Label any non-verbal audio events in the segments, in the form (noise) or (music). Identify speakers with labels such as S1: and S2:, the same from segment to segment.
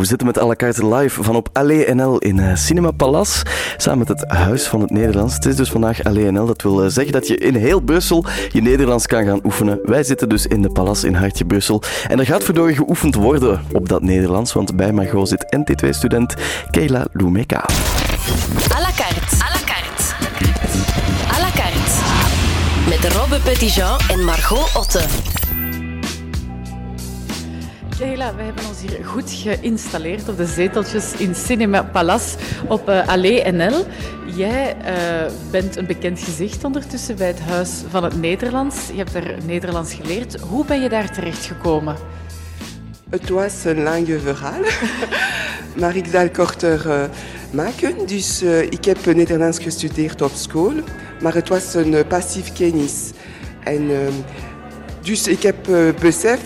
S1: We zitten met la carte live van op Allee NL in eh, Cinema Palace, samen met het Huis van het Nederlands. Het is dus vandaag Allee NL, dat wil eh, zeggen dat je in heel Brussel je Nederlands kan gaan oefenen. Wij zitten dus in de Palace in Hartje Brussel. En er gaat verdorie geoefend worden op dat Nederlands, want bij Margot zit NT2-student Keila Lumeka.
S2: À la carte. À la carte. La carte. Met Robbe Petitjean en Margot Otte.
S3: Hela, we hebben ons hier goed geïnstalleerd op de zeteltjes in Cinema Palace op uh, Allee NL. Jij uh, bent een bekend gezicht ondertussen bij het Huis van het Nederlands. Je hebt er Nederlands geleerd. Hoe ben je daar terechtgekomen?
S4: Het was een lang verhaal, (laughs) maar ik zal korter uh, maken. Dus ik heb Nederlands gestudeerd op school, maar het was een passief kennis. En dus ik heb besef,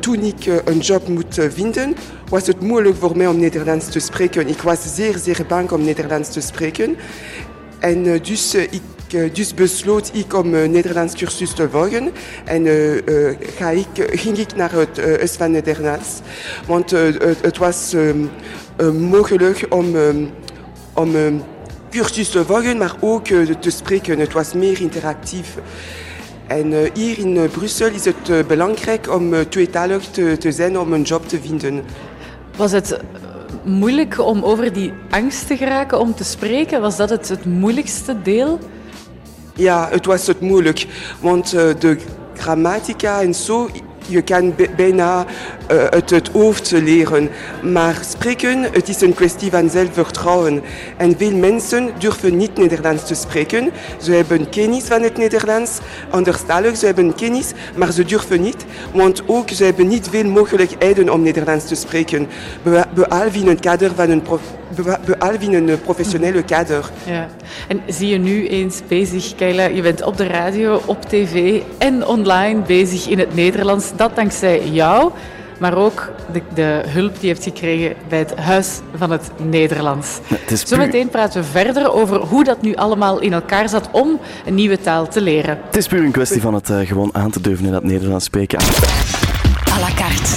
S4: toen ik een job moet vinden, was het moeilijk voor mij om Nederlands te spreken. Ik was zeer, zeer bang om Nederlands te spreken. En dus ik dus besloot ik om Nederlands cursus te volgen. En ga ik, ging ik naar het uh, van Nederlands. Want het was mogelijk om, om een cursus te volgen, maar ook te spreken. Het was meer interactief. En hier in Brussel is het belangrijk om tweetalig te, te zijn om een job te vinden.
S3: Was het moeilijk om over die angst te geraken om te spreken? Was dat het, het moeilijkste deel?
S4: Ja, het was het moeilijk, want de grammatica en zo, je kan bijna uh, uit het hoofd leren. Maar spreken, het is een kwestie van zelfvertrouwen. En veel mensen durven niet Nederlands te spreken. Ze hebben kennis van het Nederlands, anderstalig, ze hebben kennis, maar ze durven niet. Want ook, ze hebben niet veel mogelijkheden om Nederlands te spreken. Behalve in het kader van een prof behalve in een professionele kader.
S3: Ja. En zie je nu eens bezig, Keila, je bent op de radio, op tv en online bezig in het Nederlands. Dat dankzij jou, maar ook de, de hulp die je hebt gekregen bij het Huis van het Nederlands.
S1: Ja,
S3: Zometeen praten we verder over hoe dat nu allemaal in elkaar zat om een nieuwe taal te leren.
S1: Het is puur een kwestie van het uh, gewoon aan te durven in dat Nederlands spreken.
S2: À la carte.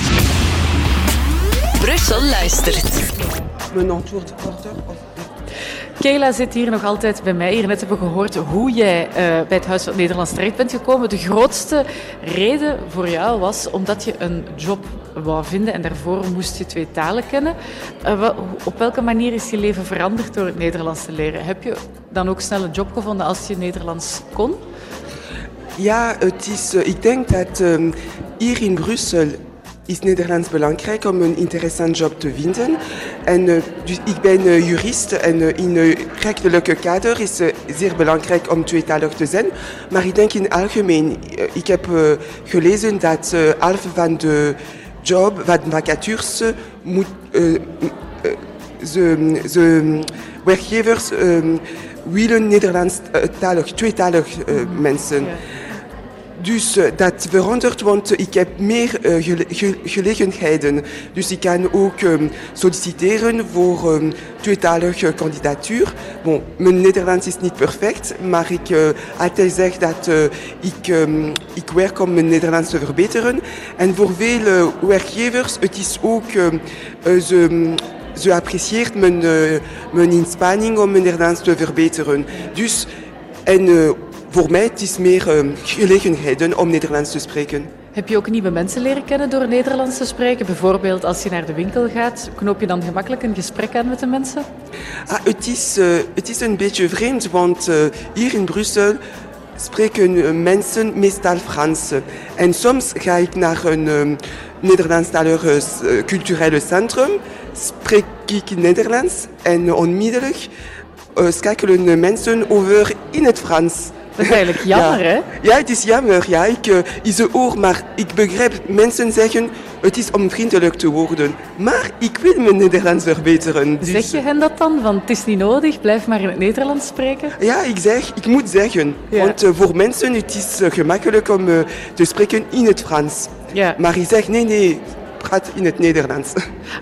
S2: Brussel luistert.
S4: Mijn antwoord korter?
S3: Keila zit hier nog altijd bij mij. Hier net hebben we gehoord hoe jij uh, bij het Huis van het Nederlands terecht bent gekomen. De grootste reden voor jou was omdat je een job wou vinden en daarvoor moest je twee talen kennen. Uh, op welke manier is je leven veranderd door het Nederlands te leren? Heb je dan ook snel een job gevonden als je Nederlands kon?
S4: Ja, het is, uh, ik denk dat um, hier in Brussel is Nederlands belangrijk om een interessant job te vinden. En uh, dus ik ben uh, jurist en uh, in een rechtelijke kader is het zeer belangrijk om tweetalig te zijn. Maar ik denk in het algemeen, ik heb gelezen dat half van de job, van de vacatures, moet, ze, ze werkgevers willen Nederlandstalig, tweetalig mensen. Ja. Dus uh, dat verandert, want ik heb meer ge gelegenheden. Dus ik kan ook um, solliciteren voor um, tweetalige kandidatuur. Bon, mijn Nederlands is niet perfect, maar ik uh, altijd zeg dat ik, um, ik werk om mijn Nederlands te verbeteren. En voor veel werkgevers het is ook ze, ze apprecieert mijn, mijn inspanning om mijn Nederlands te verbeteren. Dus en voor mij het is meer uh, gelegenheden om Nederlands te spreken.
S3: Heb je ook nieuwe mensen leren kennen door Nederlands te spreken? Bijvoorbeeld als je naar de winkel gaat, knoop je dan gemakkelijk een gesprek aan met de mensen?
S4: Ah, het, is, uh, het is een beetje vreemd, want uh, hier in Brussel spreken mensen meestal Frans. En soms ga ik naar een um, Nederlandstalig uh, culturele centrum, spreek ik Nederlands en onmiddellijk schakelen mensen over in het Frans.
S3: Dat is eigenlijk jammer,
S4: ja.
S3: hè?
S4: Ja, het is jammer. Ja, ik uh, is maar ik begrijp mensen zeggen het is om vriendelijk te worden. Maar ik wil mijn Nederlands verbeteren.
S3: Dus... Zeg je hen dat dan? Want het is niet nodig, blijf maar in het Nederlands spreken?
S4: Ja, ik zeg, ik moet zeggen. Ja. Want uh, voor mensen het is uh, gemakkelijk om te spreken in het Frans.
S3: Ja.
S4: Maar ik zeg, nee, nee, praat in het Nederlands.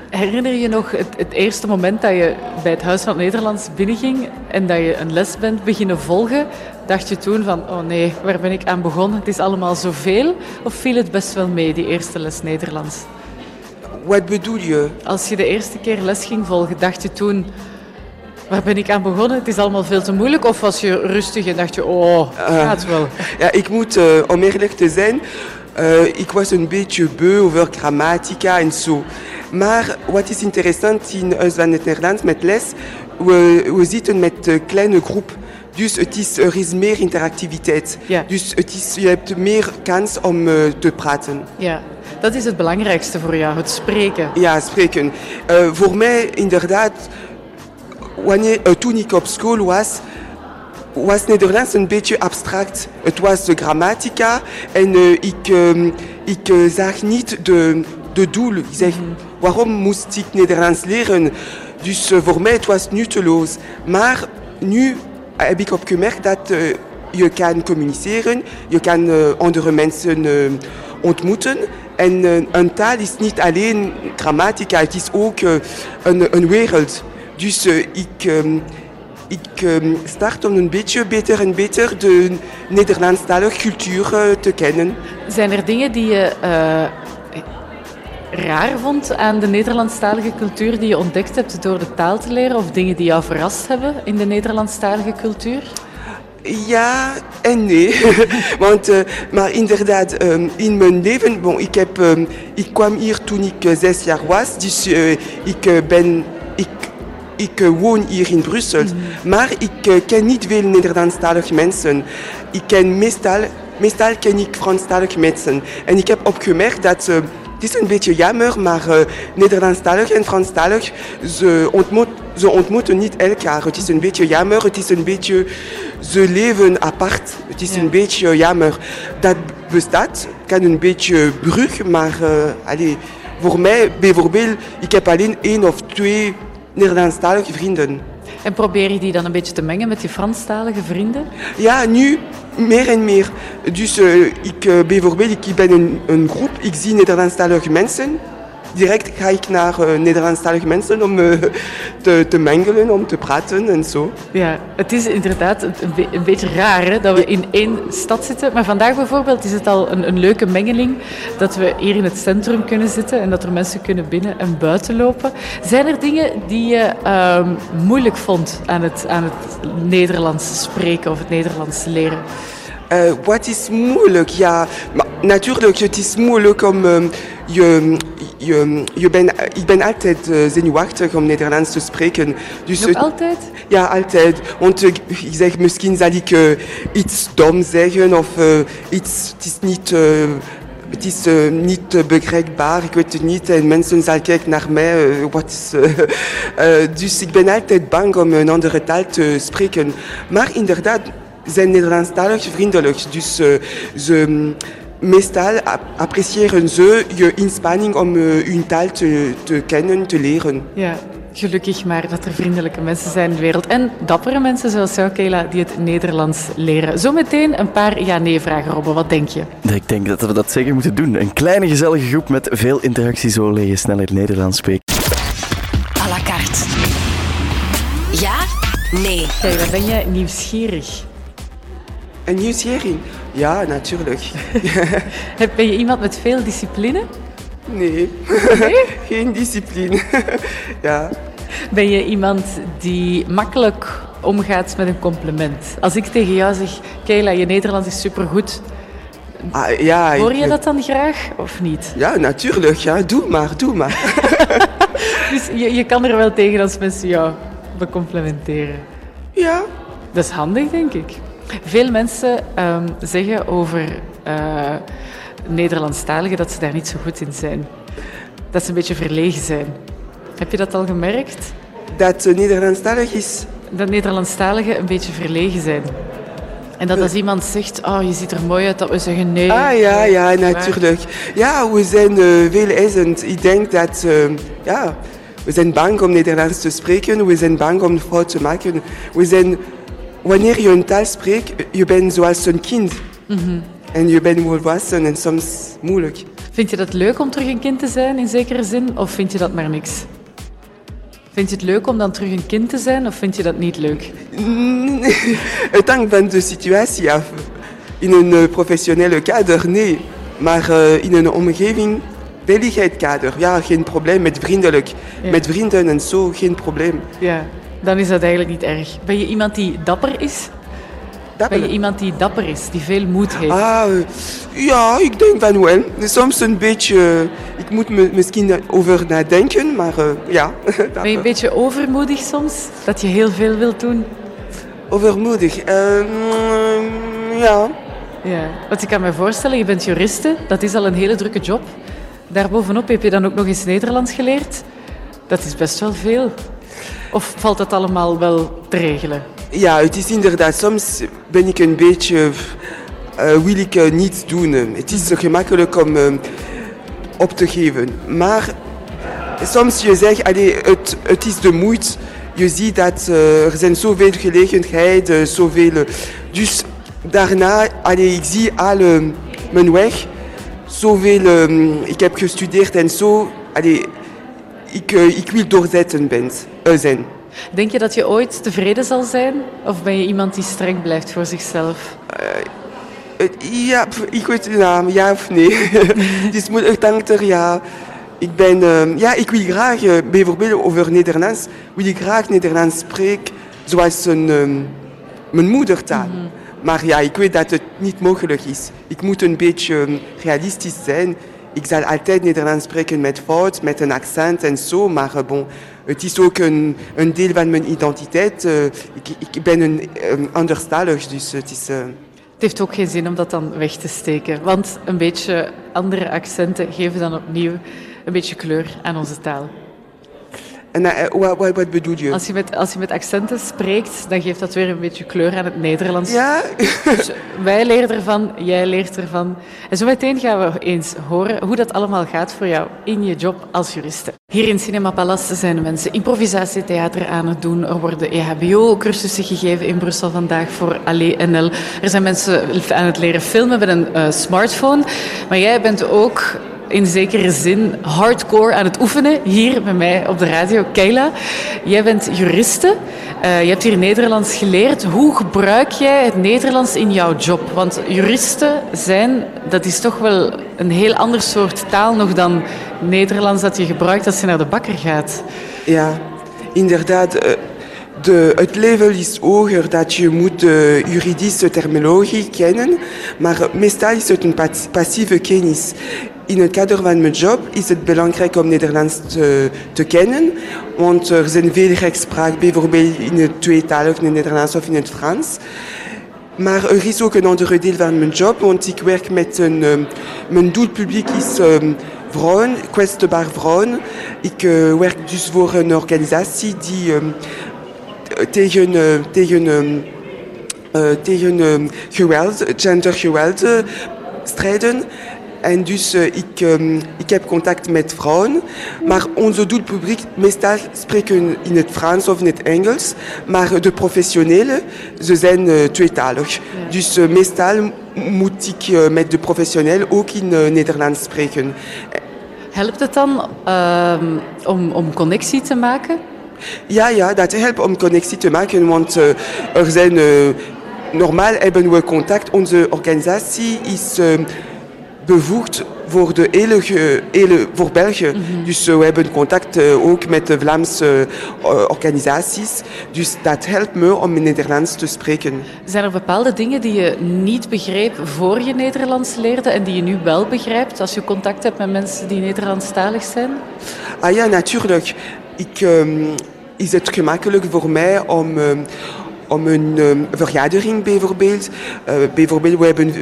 S3: Herinner je nog het, het, eerste moment dat je bij het Huis van het Nederlands binnenging en dat je een les bent beginnen volgen? Dacht je toen van, oh nee, waar ben ik aan begonnen? Het is allemaal zoveel. Of viel het best wel mee, die eerste les Nederlands?
S4: Wat bedoel je?
S3: Als je de eerste keer les ging volgen, dacht je toen... Waar ben ik aan begonnen? Het is allemaal veel te moeilijk. Of was je rustig en dacht je, oh, gaat wel.
S4: Ja, ik moet, uh, om eerlijk te zijn, uh, ik was een beetje beu over grammatica en zo. Maar wat is interessant in Huis van het Nederlands met les, we, we zitten met een kleine groep. Dus het is, er is meer interactiviteit.
S3: Ja.
S4: Dus het is, je hebt meer kans om uh, te praten.
S3: Ja, dat is het belangrijkste voor jou, het spreken.
S4: Ja, spreken. Uh, voor mij inderdaad, wanneer, toen ik op school was, was Nederlands een beetje abstract. Het was de grammatica en uh, ik, um, ik uh, zag niet de, de doel. Ik zeg, -hmm. waarom moest ik Nederlands leren? Dus uh, voor mij het was nutteloos. Maar nu heb ik opgemerkt dat je kan communiceren, je kan andere mensen ontmoeten. En een taal is niet alleen grammatica, het is ook een, een wereld. Dus ik... Ik um, start om een beetje beter en beter de Nederlandstalige cultuur uh, te kennen.
S3: Zijn er dingen die je uh, raar vond aan de Nederlandstalige cultuur die je ontdekt hebt door de taal te leren? Of dingen die jou verrast hebben in de Nederlandstalige cultuur?
S4: Ja en nee. (laughs) Want, uh, maar inderdaad, um, in mijn leven, bon, ik, heb, um, ik kwam hier toen ik uh, zes jaar was. Dus uh, ik ben. Ik, ik uh, woon hier in Brussel, mm -hmm. maar ik uh, ken niet veel Nederlandstalige mensen. Ik ken meestal, meestal ken ik Franstalige mensen. En ik heb opgemerkt dat uh, het is een beetje jammer, maar Nederlandstalig en Franstalig, ze, ontmoet, ze ontmoeten niet elkaar. Het is een beetje jammer, het is een beetje, ze leven apart. Het is ja. een beetje jammer. Dat bestaat, kan een beetje brug, maar allez, voor mij bijvoorbeeld, ik heb alleen één of twee Nederlandstalige vrienden.
S3: En probeer je die dan een beetje te mengen met je Franstalige vrienden?
S4: Ja, nu meer en meer. Dus uh, ik, uh, bijvoorbeeld, ik ben een, een groep, ik zie Nederlandstalige mensen. Direct ga ik naar uh, Nederlandstalige mensen om te, te mengelen, om te praten en zo.
S3: Ja, het is inderdaad een, be een beetje raar hè, dat we in één stad zitten. Maar vandaag bijvoorbeeld is het al een, leuke mengeling dat we hier in het centrum kunnen zitten en dat er mensen kunnen binnen en buiten lopen. Zijn er dingen die je um, moeilijk vond aan het, aan het Nederlands spreken of het Nederlands leren?
S4: Uh, wat is moeilijk? Ja, maar natuurlijk, het is moeilijk om um, je, je, je ben, ik ben altijd uh, zenuwachtig om Nederlands te spreken.
S3: Dus, Nog altijd?
S4: Ja, altijd. Want uh, ik zeg, misschien zal ik uh, iets dom zeggen of iets, het is niet... het is uh, niet begrijpbaar, ik weet het niet. En mensen zal kijken naar mij. Uh, wat is, uh, dus ik ben altijd bang om een andere taal te spreken. Maar inderdaad, zijn Nederlandstalig vriendelijk. Dus ze, meestal appreciëren ze je inspanning om hun taal te, te kennen, te leren.
S3: Ja. Gelukkig maar dat er vriendelijke mensen zijn in de wereld. En dappere mensen zoals jou, Kayla, die het Nederlands leren. Zometeen een paar ja-nee-vragen, Robbe. Wat denk je?
S1: Ik denk dat we dat zeker moeten doen. Een kleine gezellige groep met veel interactie. Zo leer je sneller Nederlands spreken.
S2: À la carte. Ja? Nee.
S3: Kayla, ben jij nieuwsgierig?
S4: En nieuwsgierig? Ja, natuurlijk. (laughs)
S3: ben je iemand met veel discipline?
S4: Nee.
S3: nee? (laughs)
S4: Geen discipline. (laughs) ja.
S3: Ben je iemand die makkelijk omgaat met een compliment? Als ik tegen jou zeg, Kayla, je Nederlands is supergoed.
S4: Ah, ja,
S3: Hoor je ik... dat dan graag of niet?
S4: Ja, natuurlijk. Ja. Doe maar, doe maar.
S3: dus je, je kan er wel tegen als mensen jou becomplimenteren?
S4: Ja.
S3: Dat is handig, denk ik. Veel mensen um, zeggen over uh, Nederlandstaligen dat ze daar niet zo goed in zijn. Dat ze een beetje verlegen zijn. Heb je dat al gemerkt?
S4: Dat Nederlandstalig is?
S3: Dat Nederlandstaligen een beetje verlegen zijn. En dat als iemand zegt, oh, je ziet er mooi uit, dat we zeggen nee.
S4: Ah ja, ja, natuurlijk. Ja, we zijn uh, veel eisend. Ik denk dat, uh, ja, we zijn bang om Nederlands te spreken. We zijn bang om fout te maken. We zijn, wanneer je een taal spreekt, je bent zoals een kind.
S3: Mm -hmm.
S4: En je bent volwassen en soms moeilijk.
S3: Vind je dat leuk om terug een kind te zijn, in zekere zin? Of vind je dat maar niks? Vind je het leuk om dan terug een kind te zijn of vind je dat niet leuk? (laughs)
S4: Het hangt van de situatie af. In een professionele kader, nee. Maar uh, in een omgeving, veiligheidskader, ja, geen probleem. Met vriendelijk,
S3: Ja.
S4: met vrienden en zo, geen probleem.
S3: Ja, dan is dat eigenlijk niet erg. Ben je iemand die dapper is? Ben je iemand die dapper is, die veel moed heeft?
S4: Ah, ja, ik denk van wel. Soms een beetje, eh, ik moet me misschien over nadenken, maar eh, ja. (laughs)
S3: Ben je een beetje overmoedig soms? Dat je heel veel wilt doen?
S4: Overmoedig. Ehm, ja.
S3: Ja, want ik kan me voorstellen, je bent juriste, dat is al een hele drukke job. Daarbovenop heb je dan ook nog eens Nederlands geleerd. Dat is best wel veel. Of valt dat allemaal wel te regelen?
S4: ja, het is inderdaad, soms ben ik een beetje, eh, wil ik eh, niets doen. Het is gemakkelijk om eh, op te geven. Maar soms je zegt, allee, het, het is de moeite. Je ziet dat er zijn zoveel gelegenheden, zoveel... Dus daarna, ik zie al mijn weg. Zoveel, eh, ik heb gestudeerd en zo. Ik, eh, ik wil doorzetten ben, eh, zijn.
S3: Denk je dat je ooit tevreden zal zijn? Of ben je iemand die streng blijft voor zichzelf?
S4: Het- Ja, ik weet het naam, ja of nee. dus moet ik denk er, ja. Ik ben, eh, ja, ik wil graag, eh, bijvoorbeeld over Nederlands, wil ik graag Nederlands spreken zoals een, ehm, mijn moedertaal. Maar ja, ik weet dat het niet mogelijk is. Ik moet een beetje ehm, realistisch zijn. Ik zal altijd Nederlands spreken met fout, met een accent en zo, maar eh, bon, het is ook een, een deel van mijn identiteit. Eh, ik, ben een um, anderstalig, dus het is... eh,
S3: Het heeft ook geen zin om dat dan weg te steken. Want een beetje andere accenten geven dan opnieuw een beetje kleur aan onze taal.
S4: En eh, wat, wat, wat bedoel je?
S3: Als je, met, als je met accenten spreekt, dan geeft dat weer een beetje kleur aan het Nederlands.
S4: Ja,
S3: Dus wij leren ervan, jij leert ervan. En zo meteen gaan we eens horen hoe dat allemaal gaat voor jou in je job als juriste. Hier in Cinema Palace zijn mensen improvisatietheater aan het doen. Er worden EHBO-cursussen gegeven in Brussel vandaag voor Allee NL. Er zijn mensen aan het leren filmen met een eh, smartphone. Maar jij bent ook in zekere zin hardcore aan het oefenen hier bij mij op de radio. Keila, jij bent juriste. Eh, je hebt hier Nederlands geleerd. Hoe gebruik jij het Nederlands in jouw job? Want juristen zijn, dat is toch wel een heel ander soort taal nog dan Nederlands dat je gebruikt als je naar de bakker gaat.
S4: ja, inderdaad. eh, De, het level is hoger dat je moet de juridische terminologie kennen, maar meestal is het een pas- passieve kennis. In het kader van mijn job is het belangrijk om Nederlands te, kennen, want er zijn veel rechtspraak, bijvoorbeeld in het tweetalig, in het Nederlands of in het Frans. Maar er is ook een andere deel van mijn job, want ik werk met een... ehm, mijn doelpubliek is ehm, vrouwen, kwetsbare vrouwen. Ik eh, werk dus voor een organisatie die ehm, tegen, eh, tegen, eh, tegen geweld, gendergeweld strijden. En dus eh, ik, ehm, ik heb contact met vrouwen, maar onze doelpubliek meestal spreken in het Frans of in het Engels, maar de professionelen, ze zijn eh, tweetalig. Dus eh, meestal moet ik met de professioneel ook in Nederlands spreken.
S3: Helpt het dan ehm, om, om connectie te maken?
S4: Ja, ja, dat helpt om connectie te maken, want uh, er zijn... Uh, normaal hebben we contact. Onze organisatie is uh, bevoegd voor, de hele, hele, voor België. Mm -hmm. Dus we hebben contact ook met de Vlaamse organisaties. Dus dat helpt me om in Nederlands te spreken.
S3: Zijn er bepaalde dingen die je niet begreep voor je Nederlands leerde en die je nu wel begrijpt als je contact hebt met mensen die Nederlandstalig zijn?
S4: Ah ja, natuurlijk. Ik, um, is het gemakkelijk voor mij om, um, om een um, vergadering bijvoorbeeld. Uh, bijvoorbeeld, we hebben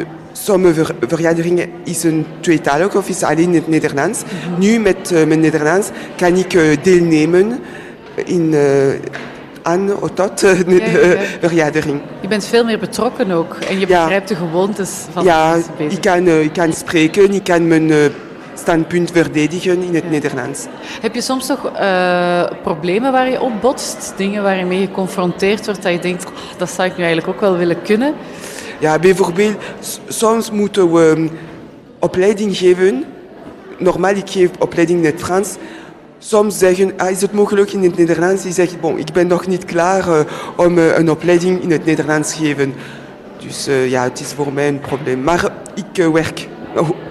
S4: sommige ver, vergaderingen is een tweetalig of is alleen in het Nederlands. Mm -hmm. Nu met uh, mijn Nederlands kan ik uh, deelnemen in aan tot de ja, ja. vergadering.
S3: Je bent veel meer betrokken ook en je begrijpt de gewoontes van
S4: ja,
S3: de mensen
S4: ik kan, ik kan spreken, ik kan mijn standpunt verdedigen in het Nederlands.
S3: Heb je soms nog uh, problemen waar je op botst? Dingen waar je mee geconfronteerd wordt dat je denkt, oh, dat zou ik nu eigenlijk ook wel willen kunnen?
S4: Ja, bijvoorbeeld, soms moeten we um, opleiding geven. Normaal, ik geef opleiding in het Frans. Soms zeggen, ah, is het mogelijk in het Nederlands? Die zeggen, bon, ik ben nog niet klaar uh, om uh, een opleiding in het Nederlands te geven. Dus ja, het is voor mij een probleem. Maar ik werk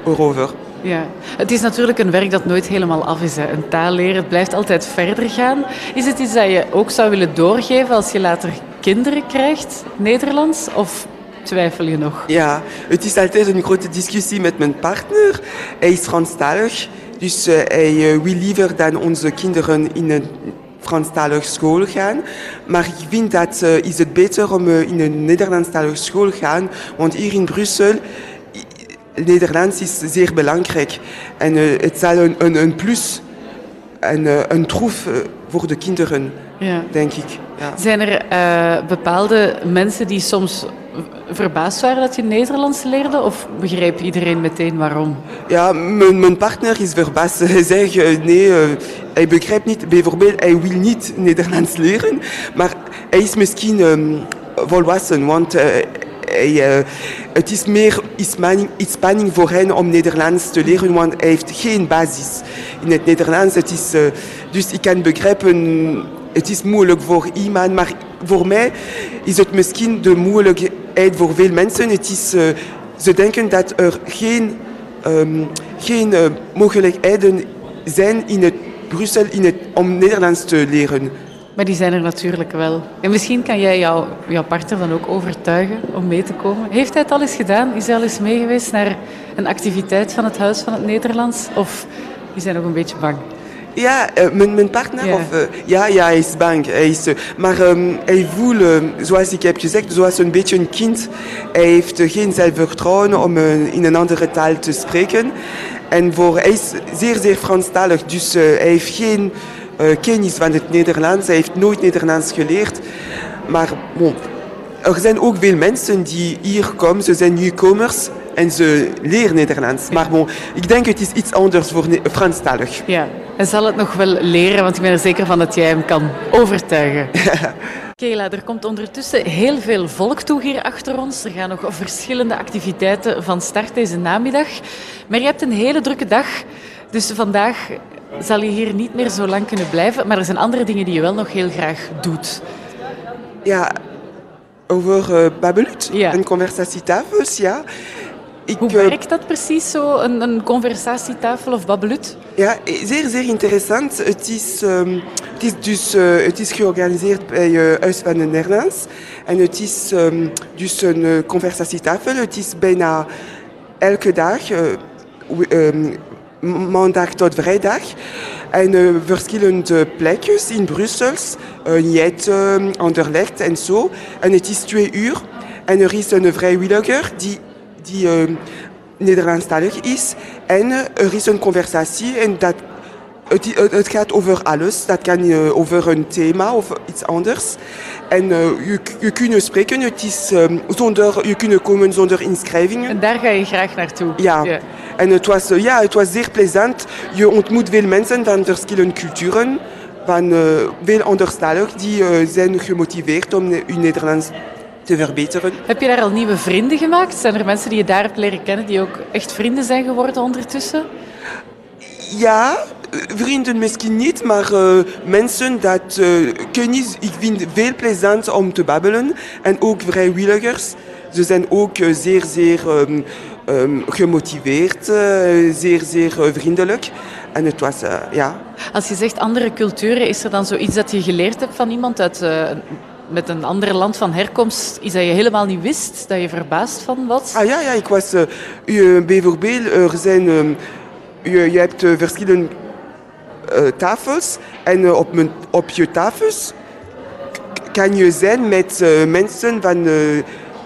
S4: erover.
S3: Ja, het is natuurlijk een werk dat nooit helemaal af is. Hè. Een taal leren, het blijft altijd verder gaan. Is het iets dat je ook zou willen doorgeven als je later kinderen krijgt, Nederlands? Of twijfel je nog?
S4: Ja, het is altijd een grote discussie met mijn partner. Hij is Franstalig, dus uh, hij uh, wil liever dan onze kinderen in een Franstalige school gaan. Maar ik vind dat uh, is het beter om in een Nederlandstalige school te gaan, want hier in Brussel Nederlands is zeer belangrijk. En uh, het zal een, een, een plus, en, een troef voor de kinderen, ja. denk ik. Ja.
S3: Zijn er bepaalde mensen die soms verbaasd waren dat je Nederlands leerde? Of begreep iedereen meteen waarom?
S4: Ja, mijn, mijn partner is verbaasd. (laughs) Hij zegt nee, hij begrijpt niet. Bijvoorbeeld, hij wil niet Nederlands (laughs) leren. Maar hij is misschien um, volwassen, want uh, het is meer spanning voor hen om Nederlands te leren, want hij heeft geen basis in het Nederlands. Het is, dus ik kan begrijpen, het is moeilijk voor iemand, maar voor mij is het misschien de voor veel mensen. Het is, uh, ze denken dat er geen, um, geen mogelijkheden zijn in het Brussel in het, om Nederlands te leren.
S3: Maar die zijn er natuurlijk wel. En misschien kan jij jou, jouw partner dan ook overtuigen om mee te komen. Heeft hij het al eens gedaan? Is hij al eens mee geweest naar een activiteit van het Huis van het Nederlands? Of is hij nog een beetje bang?
S4: Ja, uh, mijn, mijn, partner, ja. Of, uh, ja, ja, hij is bang. Hij is, uh, maar um, hij voelt, zoals ik heb gezegd, zoals een beetje een kind. Hij heeft geen zelfvertrouwen om in een andere taal te spreken. En voor, hij is zeer, zeer Franstalig, dus hij heeft geen kennis van het Nederlands. Hij heeft nooit Nederlands geleerd. Maar bon, er zijn ook veel mensen die hier komen, ze zijn nieuwkomers en ze leren Nederlands. Maar bon, ik denk het is iets anders voor Franstalig.
S3: Ja, hij zal het nog wel leren, want ik ben er zeker van dat jij hem kan overtuigen. (laughs) Kela, er komt ondertussen heel veel volk toe hier achter ons. Er gaan nog verschillende activiteiten van start deze namiddag. Maar je hebt een hele drukke dag. Dus vandaag zal je hier niet meer zo lang kunnen blijven. Maar er zijn andere dingen die je wel nog heel graag doet.
S4: Ja, over uh, Babelut ja. en conversatietafels, ja.
S3: Ik, Hoe werkt dat precies, zo, een, een conversatietafel of babelut?
S4: Ja, zeer, zeer interessant. Het is, um, het is, dus, uh, het is georganiseerd bij uh, Huis van het Nederlands. En het is um, dus een uh, conversatietafel. Het is bijna elke dag, um, maandag tot vrijdag. En verschillende plekjes in Brussel, uh, Jetten, Anderlecht en zo. En het is twee uur. En er is een vrijwilliger die, die uh, Nederlandstalig is. En er is een conversatie en dat het, het, gaat over alles. Dat kan uh, over een thema of iets anders. En je, je kunt spreken. Het is zonder, je kunt komen zonder inschrijvingen.
S3: En daar ga je graag naartoe.
S4: Ja. ja. En het was, ja, het was zeer plezant. Je ontmoet veel mensen van verschillende culturen. Van veel anderstalig. Die zijn gemotiveerd om hun Nederlands te verbeteren.
S3: Heb je daar al nieuwe vrienden gemaakt? Zijn er mensen die je daar hebt leren kennen die ook echt vrienden zijn geworden ondertussen?
S4: Ja, vrienden misschien niet, maar uh, mensen dat uh, kennis, ik vind veel plezant om te babbelen. En ook vrijwilligers. Ze zijn ook uh, zeer, zeer um, um, gemotiveerd, zeer, zeer vriendelijk. En het was, ja.
S3: Als je zegt andere culturen, is er dan zoiets dat je geleerd hebt van iemand uit met een ander land van herkomst, iets dat je helemaal niet wist, dat je verbaasd van was?
S4: Ah ja, ja ik was uh, bijvoorbeeld, er zijn, je, je hebt verschillende tafels en op, mijn, op je tafels kan je zijn met mensen van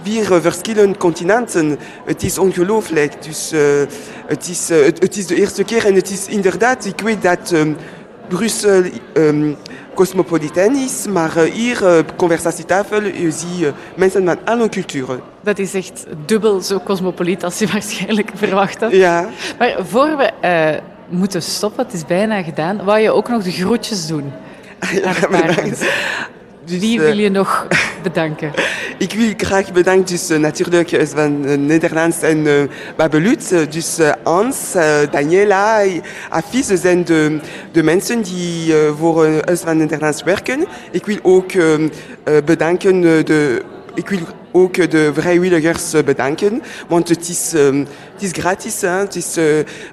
S4: vier verschillende continenten. Het is ongelooflijk. Dus het, is, het, het, is de eerste keer en het is inderdaad, ik weet dat um, Brussel um, cosmopolitan is, maar hier uh, conversatietafel, je ziet mensen van alle culturen.
S3: Dat is echt dubbel zo cosmopoliet als je (laughs) waarschijnlijk verwacht had.
S4: Ja.
S3: Maar voor we uh, moeten stoppen, het is bijna gedaan, wou je ook nog de groetjes doen. (laughs)
S4: Ja.
S3: Dus, Wie wil je nog (laughs) bedanken?
S4: Ik wil graag bedanken dus, uh, natuurlijk uh, van Nederlands en Babelut. Dus Hans, Daniela, Afis, ze zijn de, de mensen die voor Huis van Nederlands werken. Ik wil ook bedanken de ik wil ook de vrijwilligers bedanken, want het is, het is gratis. Hè? Het, is,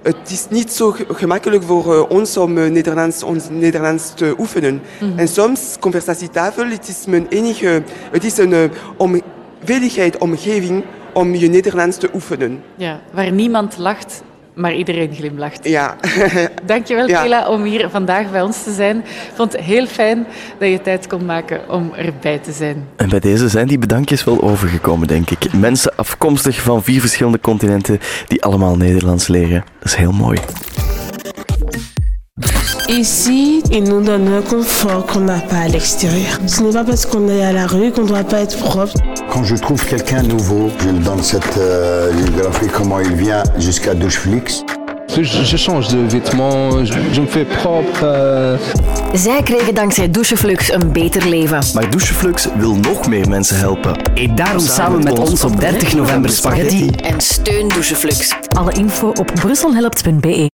S4: het is niet zo gemakkelijk voor ons om Nederlands, ons Nederlands te oefenen. Mm -hmm. En soms, conversatietafel, het is mijn enige... Het is een om, veiligheid, omgeving om je Nederlands te oefenen.
S3: Ja, waar niemand lacht, maar iedereen glimlacht.
S4: Ja. (laughs)
S3: Dankjewel, ja. Kela, om hier vandaag bij ons te zijn. Ik vond het heel fijn dat je tijd kon maken om erbij te zijn.
S1: En bij deze zijn die bedankjes wel overgekomen, denk ik. Mensen afkomstig van vier verschillende continenten die allemaal Nederlands leren. Dat is heel mooi.
S5: Ici, ils nous donnent un confort qu'on n'a pas à l'extérieur. Ce n'est pas parce qu'on est à la rue qu'on ne doit pas être propre.
S6: Quand je trouve quelqu'un nouveau, je lui donne cette euh, biographie, comment il vient jusqu'à Doucheflix.
S7: Je, je, change de vêtements, je, je me fais propre. Uh...
S2: Zij kregen dankzij Doucheflux een beter leven.
S1: Maar Doucheflux wil nog meer mensen helpen.
S8: Eet daarom samen, samen met ons op 30 november spaghetti.
S2: En steun Doucheflux.
S9: Alle info op brusselhelpt.be